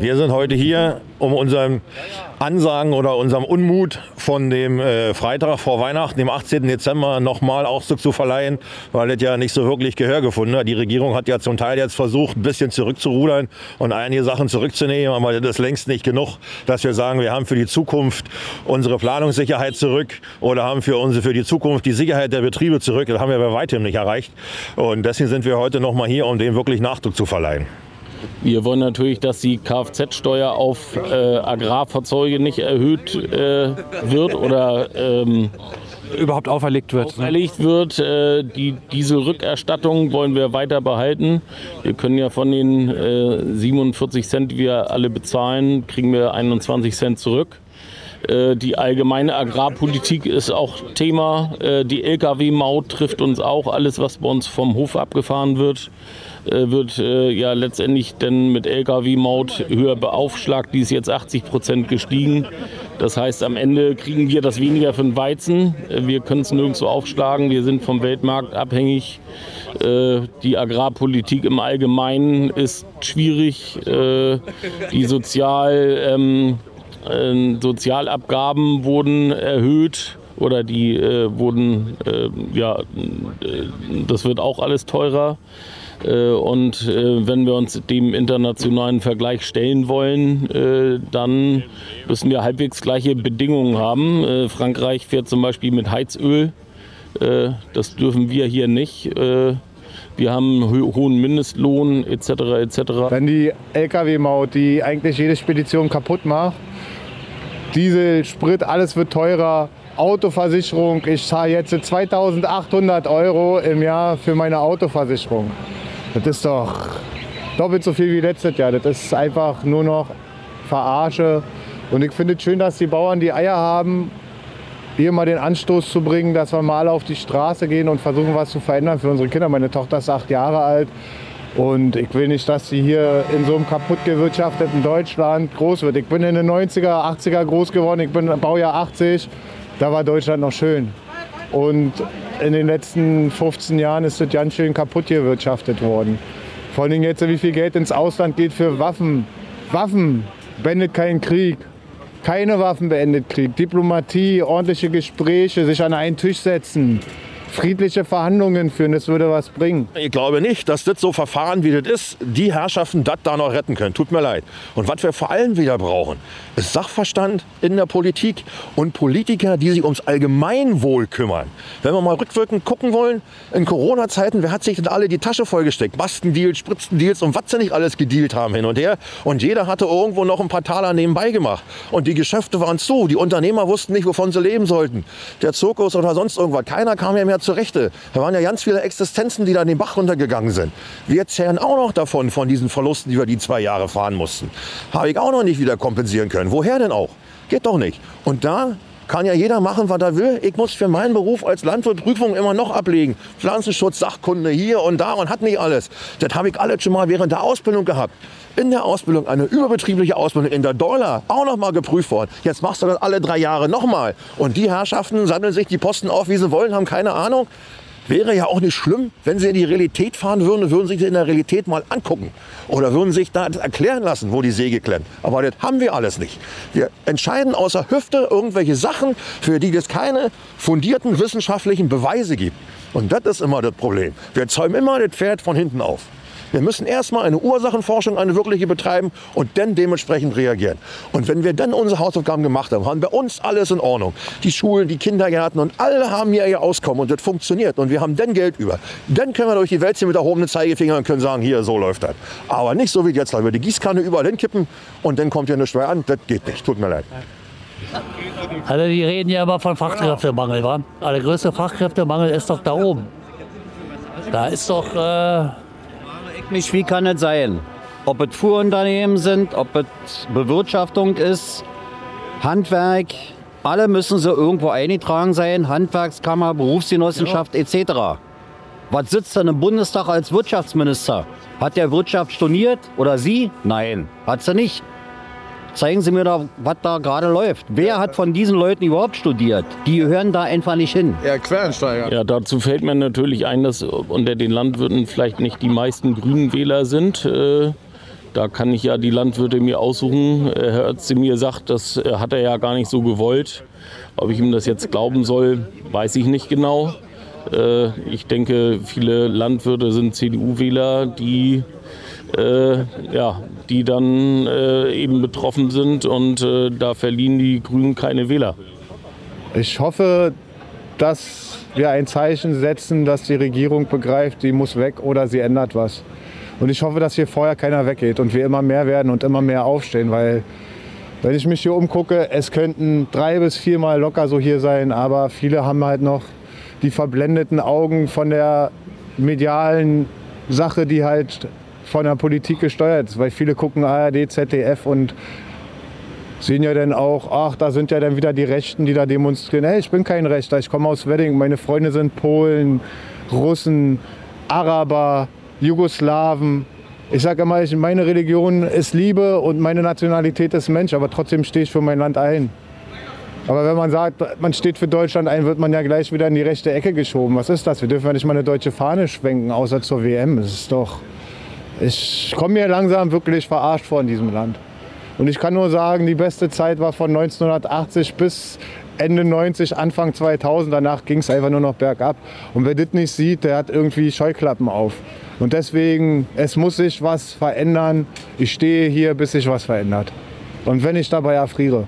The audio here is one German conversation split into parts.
Wir sind heute hier, um unseren Ansagen oder unserem Unmut von dem äh, Freitag vor Weihnachten, dem 18. Dezember, nochmal Ausdruck zu verleihen, weil das ja nicht so wirklich Gehör gefunden hat. Die Regierung hat ja zum Teil jetzt versucht, ein bisschen zurückzurudern und einige Sachen zurückzunehmen, aber das ist längst nicht genug, dass wir sagen, wir haben für die Zukunft unsere Planungssicherheit zurück oder haben für, unsere, für die Zukunft die Sicherheit der Betriebe zurück. Das haben wir bei weitem nicht erreicht. Und deswegen sind wir heute nochmal hier, um dem wirklich Nachdruck zu verleihen. Wir wollen natürlich, dass die Kfz-Steuer auf äh, Agrarfahrzeuge nicht erhöht äh, wird oder ähm, überhaupt auferlegt wird. Ne? Auferlegt wird. Äh, die Dieselrückerstattung wollen wir weiter behalten. Wir können ja von den äh, 47 Cent, die wir alle bezahlen, kriegen wir 21 Cent zurück. Äh, die allgemeine Agrarpolitik ist auch Thema. Äh, die Lkw-Maut trifft uns auch. Alles, was bei uns vom Hof abgefahren wird, wird ja letztendlich dann mit Lkw-Maut höher beaufschlagt. Die ist jetzt 80 Prozent gestiegen. Das heißt, am Ende kriegen wir das weniger für den Weizen. Wir können es nirgendwo aufschlagen. Wir sind vom Weltmarkt abhängig. Die Agrarpolitik im Allgemeinen ist schwierig. Die sozial ähm, äh, Sozialabgaben wurden erhöht oder die äh, wurden, äh, ja, äh, das wird auch alles teurer. Äh, und äh, wenn wir uns dem internationalen Vergleich stellen wollen, dann müssen wir halbwegs gleiche Bedingungen haben. Frankreich fährt zum Beispiel mit Heizöl. das dürfen wir hier nicht. Wir haben hohen Mindestlohn etc. etc. Dann die Lkw-Maut, die eigentlich jede Spedition kaputt macht. Diesel, Sprit, alles wird teurer. Autoversicherung, ich zahle jetzt 2800 Euro im Jahr für meine Autoversicherung. Das ist doch doppelt so viel wie letztes Jahr. Das ist einfach nur noch Verarsche. Und ich finde es schön, dass die Bauern die Eier haben, hier mal den Anstoß zu bringen, dass wir mal auf die Straße gehen und versuchen, was zu verändern für unsere Kinder. Meine Tochter ist acht Jahre alt und ich will nicht, dass sie hier in so einem kaputt gewirtschafteten Deutschland groß wird. Ich bin in den 90er, 80er groß geworden, ich bin Baujahr 80. Da war Deutschland noch schön. Und in den letzten 15 Jahren ist es ganz schön kaputt gewirtschaftet worden. Vor allem jetzt, wie viel Geld ins Ausland geht für Waffen. Waffen beendet keinen Krieg. Keine Waffen beendet Krieg. Diplomatie, ordentliche Gespräche, sich an einen Tisch setzen friedliche Verhandlungen führen. Das würde was bringen. Ich glaube nicht, dass das so Verfahren wie das ist, die Herrschaften das da noch retten können. Tut mir leid. Und was wir vor allem wieder brauchen, ist Sachverstand in der Politik und Politiker, die sich ums Allgemeinwohl kümmern. Wenn wir mal rückwirkend gucken wollen, in Corona-Zeiten, wer hat sich denn alle die Tasche vollgesteckt? Bastendeals, Spritzendeals und was sie nicht alles gedealt haben hin und her. Und jeder hatte irgendwo noch ein paar Taler nebenbei gemacht. Und die Geschäfte waren zu. Die Unternehmer wussten nicht, wovon sie leben sollten. Der Zirkus oder sonst irgendwas. Keiner kam ja mehr zurechte. Da waren ja ganz viele Existenzen, die da in den Bach runtergegangen sind. Wir zehren auch noch davon, von diesen Verlusten, die wir die zwei Jahre fahren mussten. Habe ich auch noch nicht wieder kompensieren können. Woher denn auch? Geht doch nicht. Und da kann ja jeder machen, was er will. Ich muss für meinen Beruf als Landwirt Prüfungen immer noch ablegen. Pflanzenschutz, Sachkunde hier und da und hat nicht alles. Das habe ich alles schon mal während der Ausbildung gehabt. In der Ausbildung, eine überbetriebliche Ausbildung in der Dollar, auch noch mal geprüft worden. Jetzt machst du das alle drei Jahre noch mal. Und die Herrschaften sammeln sich die Posten auf, wie sie wollen, haben keine Ahnung. Wäre ja auch nicht schlimm, wenn sie in die Realität fahren würden und würden sich in der Realität mal angucken. Oder würden sich da erklären lassen, wo die Säge klemmt. Aber das haben wir alles nicht. Wir entscheiden außer Hüfte irgendwelche Sachen, für die es keine fundierten wissenschaftlichen Beweise gibt. Und das ist immer das Problem. Wir zäumen immer das Pferd von hinten auf. Wir müssen erstmal eine Ursachenforschung, eine wirkliche betreiben und dann dementsprechend reagieren. Und wenn wir dann unsere Hausaufgaben gemacht haben, haben bei uns alles in Ordnung. Die Schulen, die Kindergärten und alle haben hier ihr Auskommen und das funktioniert. Und wir haben dann Geld über. Dann können wir durch die Welt ziehen mit erhobenen Zeigefinger und können sagen, hier, so läuft das. Aber nicht so wie jetzt, da wir die Gießkanne überall hinkippen und dann kommt hier eine Steuer an. Das geht nicht. Tut mir leid. Also die reden ja immer von Fachkräftemangel, wa? Aber der größte Fachkräftemangel ist doch da oben. Da ist doch äh, mich, wie kann es sein? Ob es Fuhrunternehmen sind, ob es Bewirtschaftung ist, Handwerk, alle müssen so irgendwo eingetragen sein, Handwerkskammer, Berufsgenossenschaft ja. etc. Was sitzt denn im Bundestag als Wirtschaftsminister? Hat der Wirtschaft storniert oder sie? Nein, hat sie nicht. Zeigen Sie mir doch, was da gerade läuft. Wer hat von diesen Leuten überhaupt studiert? Die gehören da einfach nicht hin. Ja, Quereinsteiger. Ja, dazu fällt mir natürlich ein, dass unter den Landwirten vielleicht nicht die meisten grünen Wähler sind. Äh, Da kann ich ja die Landwirte mir aussuchen. Äh, Herr Özdemir sagt, das äh, hat er ja gar nicht so gewollt. Ob ich ihm das jetzt glauben soll, weiß ich nicht genau. Ich denke, viele Landwirte sind CDU-Wähler, die, äh, ja, die dann äh, eben betroffen sind und äh, da verlieren die Grünen keine Wähler. Ich hoffe, dass wir ein Zeichen setzen, dass die Regierung begreift, die muss weg oder sie ändert was. Und ich hoffe, dass hier vorher keiner weggeht und wir immer mehr werden und immer mehr aufstehen, weil wenn ich mich hier umgucke, es könnten drei bis viermal locker so hier sein, aber viele haben halt noch die verblendeten Augen von der medialen Sache, die halt von der Politik gesteuert ist, weil viele gucken ARD, ZDF und sehen ja dann auch, ach, da sind ja dann wieder die Rechten, die da demonstrieren. Hey, ich bin kein Rechter, ich komme aus Wedding, meine Freunde sind Polen, Russen, Araber, Jugoslawen. Ich sage immer, ich, meine Religion ist Liebe und meine Nationalität ist Mensch, aber trotzdem stehe ich für mein Land ein. Aber wenn man sagt, man steht für Deutschland ein, wird man ja gleich wieder in die rechte Ecke geschoben. Was ist das? Wir dürfen ja nicht mal eine deutsche Fahne schwenken, außer zur WM. Das ist doch. Ich komme mir langsam wirklich verarscht vor in diesem Land. Und ich kann nur sagen, die beste Zeit war von 1980 bis Ende 90, Anfang 2000. Danach ging es einfach nur noch bergab. Und wer das nicht sieht, der hat irgendwie Scheuklappen auf. Und deswegen, es muss sich was verändern. Ich stehe hier, bis sich was verändert. Und wenn ich dabei erfriere.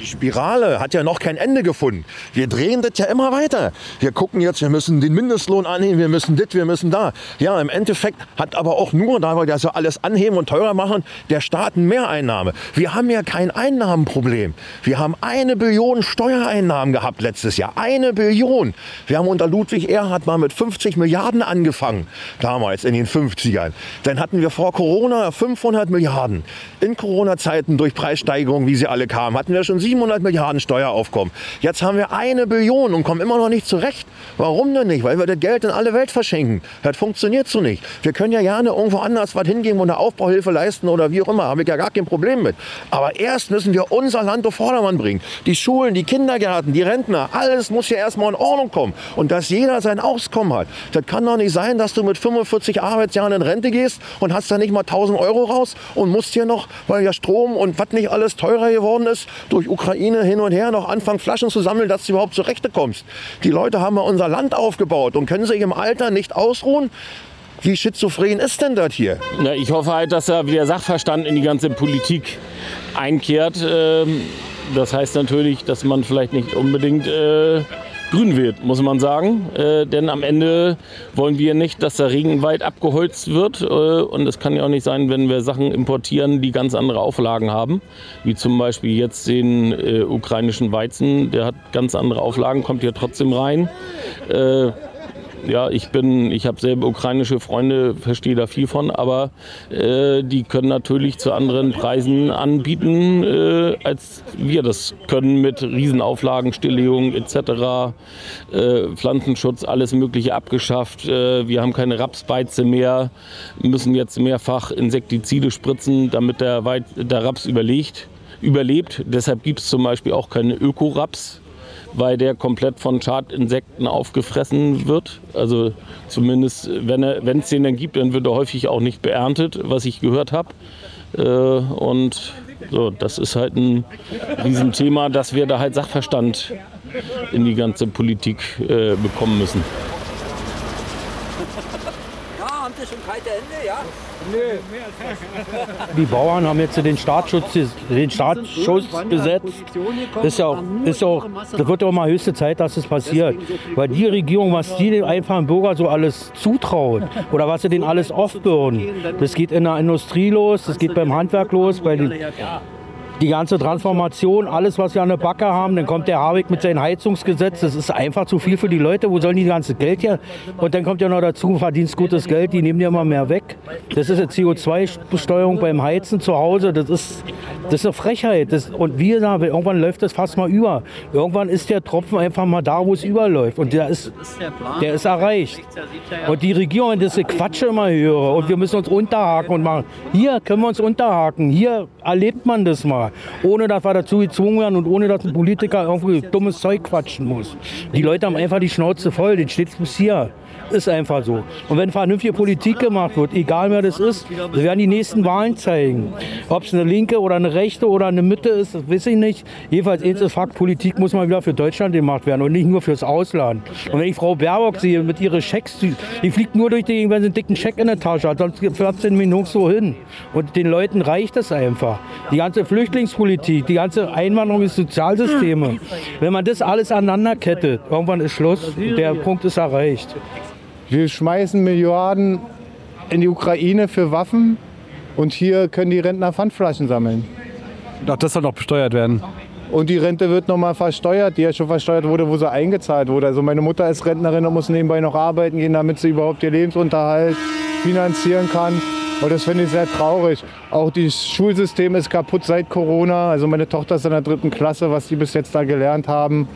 Die Spirale hat ja noch kein Ende gefunden. Wir drehen das ja immer weiter. Wir gucken jetzt, wir müssen den Mindestlohn anheben, wir müssen das, wir müssen da. Ja, im Endeffekt hat aber auch nur, da wir das ja alles anheben und teurer machen, der Staat eine Mehreinnahme. Wir haben ja kein Einnahmenproblem. Wir haben eine Billion Steuereinnahmen gehabt letztes Jahr. Eine Billion. Wir haben unter Ludwig Erhard mal mit 50 Milliarden angefangen, damals in den 50ern. Dann hatten wir vor Corona 500 Milliarden. In Corona-Zeiten durch Preissteigerungen, wie sie alle kamen, hatten wir schon 700 Milliarden Steueraufkommen. Jetzt haben wir eine Billion und kommen immer noch nicht zurecht. Warum denn nicht? Weil wir das Geld in alle Welt verschenken. Das funktioniert so nicht. Wir können ja gerne irgendwo anders was hingehen und eine Aufbauhilfe leisten oder wie auch immer. Habe ich ja gar kein Problem mit. Aber erst müssen wir unser Land auf Vordermann bringen. Die Schulen, die Kindergärten, die Rentner, alles muss ja erstmal in Ordnung kommen. Und dass jeder sein Auskommen hat. Das kann doch nicht sein, dass du mit 45 Arbeitsjahren in Rente gehst und hast da nicht mal 1000 Euro raus und musst hier noch, weil ja Strom und was nicht alles teurer geworden ist, durch Ukraine hin und her noch anfangen, Flaschen zu sammeln, dass du überhaupt zurechte kommst. Die Leute haben ja unser Land aufgebaut und können sich im Alter nicht ausruhen. Wie schizophren ist denn das hier? Ja, ich hoffe halt, dass da wieder Sachverstand in die ganze Politik einkehrt. Ähm, Das heißt natürlich, dass man vielleicht nicht unbedingt äh, grün wird, muss man sagen. Äh, denn am Ende wollen wir nicht, dass der Regenwald abgeholzt wird. Äh, und es kann ja auch nicht sein, wenn wir Sachen importieren, die ganz andere Auflagen haben. Wie zum Beispiel jetzt den äh, ukrainischen Weizen. Der hat ganz andere Auflagen, kommt hier trotzdem rein. Ja, ich bin, ich habe selber ukrainische Freunde, verstehe da viel von, aber äh, die können natürlich zu anderen Preisen anbieten, äh, als wir das können mit Riesenauflagen, Stilllegung etc., äh, Pflanzenschutz, alles Mögliche abgeschafft. Äh, wir haben keine Rapsbeize mehr, müssen jetzt mehrfach Insektizide spritzen, damit der, Weit der Raps überlegt, überlebt. Deshalb gibt es zum Beispiel auch keine Ökoraps weil der komplett von Schadinsekten aufgefressen wird. Also zumindest, wenn es den dann gibt, dann wird er häufig auch nicht beerntet, was ich gehört habe. Äh, und so, das ist halt ein Riesenthema, dass wir da halt Sachverstand in die ganze Politik äh, bekommen müssen. Schon kalte Hände, ja? Die Bauern haben jetzt den Staatsschutz, den Staatsschutz gesetzt. Ist ja auch, ist ja auch, das wird ja auch mal höchste Zeit, dass es passiert. Weil die Regierung, was die den einfachen Bürger so alles zutraut oder was sie denen alles aufbürden, das geht in der Industrie los, das geht beim Handwerk los, bei den, die ganze Transformation, alles, was wir an der Backe haben, dann kommt der Habeck mit seinem Heizungsgesetz, das ist einfach zu viel für die Leute, wo sollen die ganze Geld her? Und dann kommt ja noch dazu, verdienst gutes Geld, die nehmen dir immer mehr weg. Das ist eine CO2-Besteuerung beim Heizen zu Hause, das ist, das ist eine Frechheit. Das, und wir sagen, irgendwann läuft das fast mal über. Irgendwann ist der Tropfen einfach mal da, wo es überläuft. Und der ist, der ist erreicht. Und die Regierung, das ist Quatsch immer höre. Und wir müssen uns unterhaken und machen. Hier können wir uns unterhaken. Hier erlebt man das mal. Ohne dass wir dazu gezwungen werden und ohne dass ein Politiker irgendwie dummes Zeug quatschen muss. Die Leute haben einfach die Schnauze voll, den steht's bis hier. Ist einfach so. Und wenn vernünftige Politik gemacht wird, egal wer das ist, das werden die nächsten Wahlen zeigen. Ob es eine linke oder eine rechte oder eine Mitte ist, das weiß ich nicht. Jedenfalls eins ist Fakt, Politik muss mal wieder für Deutschland gemacht werden und nicht nur fürs Ausland. Und wenn ich Frau Baerbock sehe mit ihren Schecks, die, fliegt nur durch die, wenn sie einen dicken Scheck in der Tasche hat, sonst fährt sie mir so hin. Und den Leuten reicht es einfach. Die ganze Flüchtlingspolitik, die ganze Einwanderung des Sozialsysteme. Wenn man das alles aneinander kettet, irgendwann ist Schluss. Der Punkt ist erreicht. Wir schmeißen Milliarden in die Ukraine für Waffen und hier können die Rentner Pfandflaschen sammeln. Ach, das soll noch besteuert werden. Und die Rente wird nochmal versteuert, die ja schon versteuert wurde, wo sie eingezahlt wurde. Also meine Mutter ist Rentnerin und muss nebenbei noch arbeiten gehen, damit sie überhaupt ihr Lebensunterhalt finanzieren kann. Und das finde ich sehr traurig. Auch das Schulsystem ist kaputt seit Corona. Also meine Tochter ist in der dritten Klasse, was die bis jetzt da gelernt haben,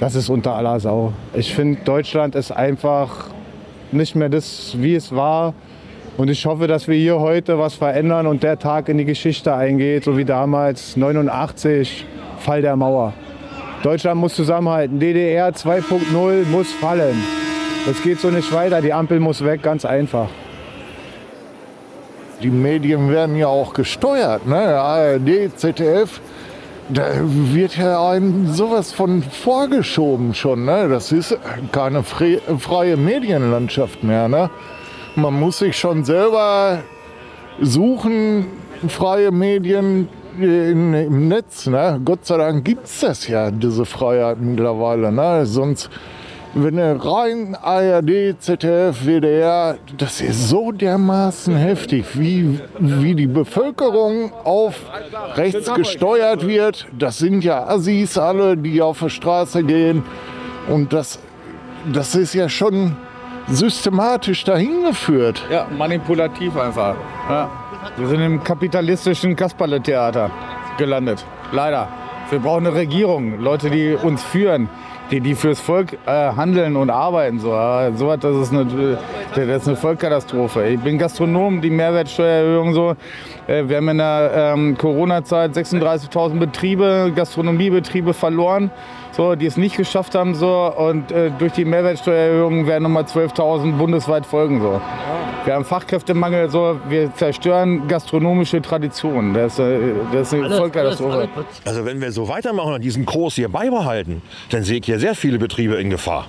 das ist unter aller Sau. Ich finde, Deutschland ist einfach nicht mehr das, wie es war. Und ich hoffe, dass wir hier heute was verändern und der Tag in die Geschichte eingeht, so wie damals 89, Fall der Mauer. Deutschland muss zusammenhalten. DDR 2.0 muss fallen. Das geht so nicht weiter. Die Ampel muss weg, ganz einfach. Die Medien werden ja auch gesteuert, ne? ARD, ZDF. Da wird ja einem sowas von vorgeschoben schon. Ne? Das ist keine freie Medienlandschaft mehr. Ne? Man muss sich schon selber suchen, freie Medien in, im Netz. Ne? Gott sei Dank gibt es das ja, diese Freiheit mittlerweile. Ne? Sonst wenn er rein ARD, ZDF, WDR, das ist so dermaßen heftig, wie, wie die Bevölkerung auf rechts gesteuert wird. Das sind ja Assis alle, die auf der Straße gehen. Und das, das ist ja schon systematisch dahin geführt. Ja, manipulativ einfach. Ja. Wir sind im kapitalistischen Kasperle-Theater gelandet. Leider. Wir brauchen eine Regierung, Leute, die uns führen die, die fürs Volk äh, handeln und arbeiten. So, so das, ist eine, das ist eine Vollkatastrophe. Ich bin Gastronom, die Mehrwertsteuererhöhung so. Äh, wir haben in der ähm, Corona-Zeit 36.000 Betriebe, Gastronomiebetriebe verloren, so, die es nicht geschafft haben. So, und äh, durch die Mehrwertsteuererhöhung werden nochmal 12.000 bundesweit folgen. So. Wir haben Fachkräftemangel, so, wir zerstören gastronomische Traditionen. Das ist, äh, das ist eine Vollkatastrophe. Also wenn wir so weitermachen und diesen Kurs hier beibehalten, dann sehe ich hier sehr viele Betriebe in Gefahr.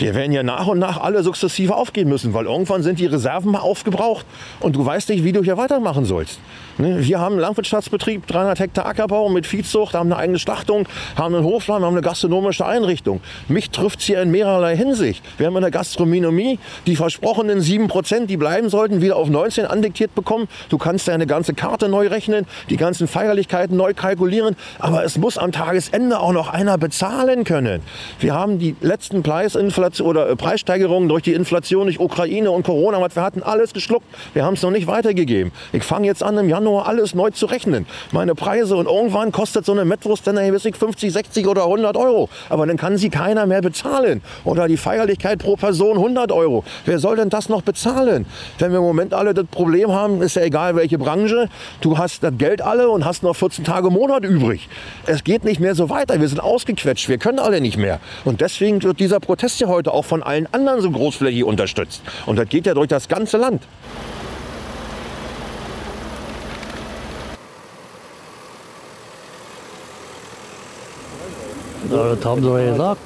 Die werden ja nach und nach alle sukzessive aufgehen müssen, weil irgendwann sind die Reserven mal aufgebraucht und du weißt nicht, wie du hier weitermachen sollst. Ne, wir haben einen Landwirtschaftsbetrieb, 300 Hektar Ackerbau mit Viehzucht, haben eine eigene Schlachtung, haben einen Hofladen, haben eine gastronomische Einrichtung. Mich trifft es hier in mehrerlei Hinsicht. Wir haben in der Gastronomie die versprochenen 7%, die bleiben sollten, wieder auf 19 andiktiert bekommen. Du kannst deine ganze Karte neu rechnen, die ganzen Feierlichkeiten neu kalkulieren, aber es muss am Tagesende auch noch einer bezahlen können. Wir haben die letzten Preisinflation oder äh, Preissteigerungen durch die Inflation durch Ukraine und Corona, wir hatten alles geschluckt. Wir haben es noch nicht weitergegeben. Ich fange jetzt an im Januar Januar alles neu zu rechnen. Meine Preise und irgendwann kostet so eine Mettwurst dann 50, 60 oder 100 Euro. Aber dann kann sie keiner mehr bezahlen. Oder die Feierlichkeit pro Person 100 Euro. Wer soll denn das noch bezahlen? Wenn wir im Moment alle das Problem haben, ist ja egal welche Branche, du hast das Geld alle und hast noch 14 Tage im Monat übrig. Es geht nicht mehr so weiter. Wir sind ausgequetscht. Wir können alle nicht mehr. Und deswegen wird dieser Protest ja heute auch von allen anderen so großflächig unterstützt. Und das geht ja durch das ganze Land. Das haben sie ja gesagt.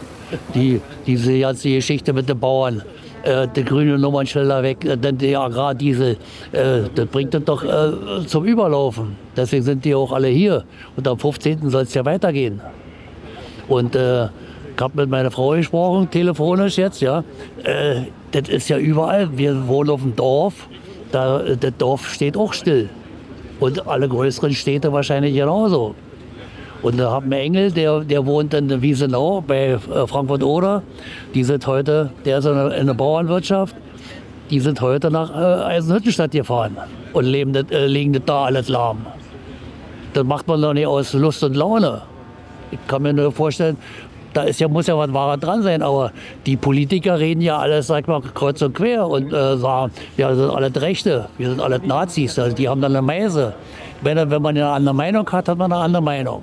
Die, diese ganze Geschichte mit den Bauern. Äh, die grüne Nummernschilder weg, äh, denn der Agrardiesel, äh, das bringt das doch äh, zum Überlaufen. Deswegen sind die auch alle hier. Und am 15. soll es ja weitergehen. Und äh, ich habe mit meiner Frau gesprochen, telefonisch jetzt, ja. Äh, das ist ja überall. Wir wohnen auf dem Dorf. Da, das Dorf steht auch still. Und alle größeren Städte wahrscheinlich genauso. Und da haben wir Engel, der, der wohnt in Wiesenau bei äh, Frankfurt-Oder. Die sind heute, der ist in der Bauernwirtschaft. Die sind heute nach äh, Eisenhüttenstadt gefahren und leben, äh, legen das da alles lahm. Das macht man doch nicht aus Lust und Laune. Ich kann mir nur vorstellen, da ist ja, muss ja was Wahres dran sein, aber die Politiker reden ja alles, sag mal, kreuz und quer und äh, sagen, wir sind alle Rechte, wir sind alle Nazis, also die haben dann eine Meise Wenn, wenn man eine andere Meinung hat, hat man eine andere Meinung.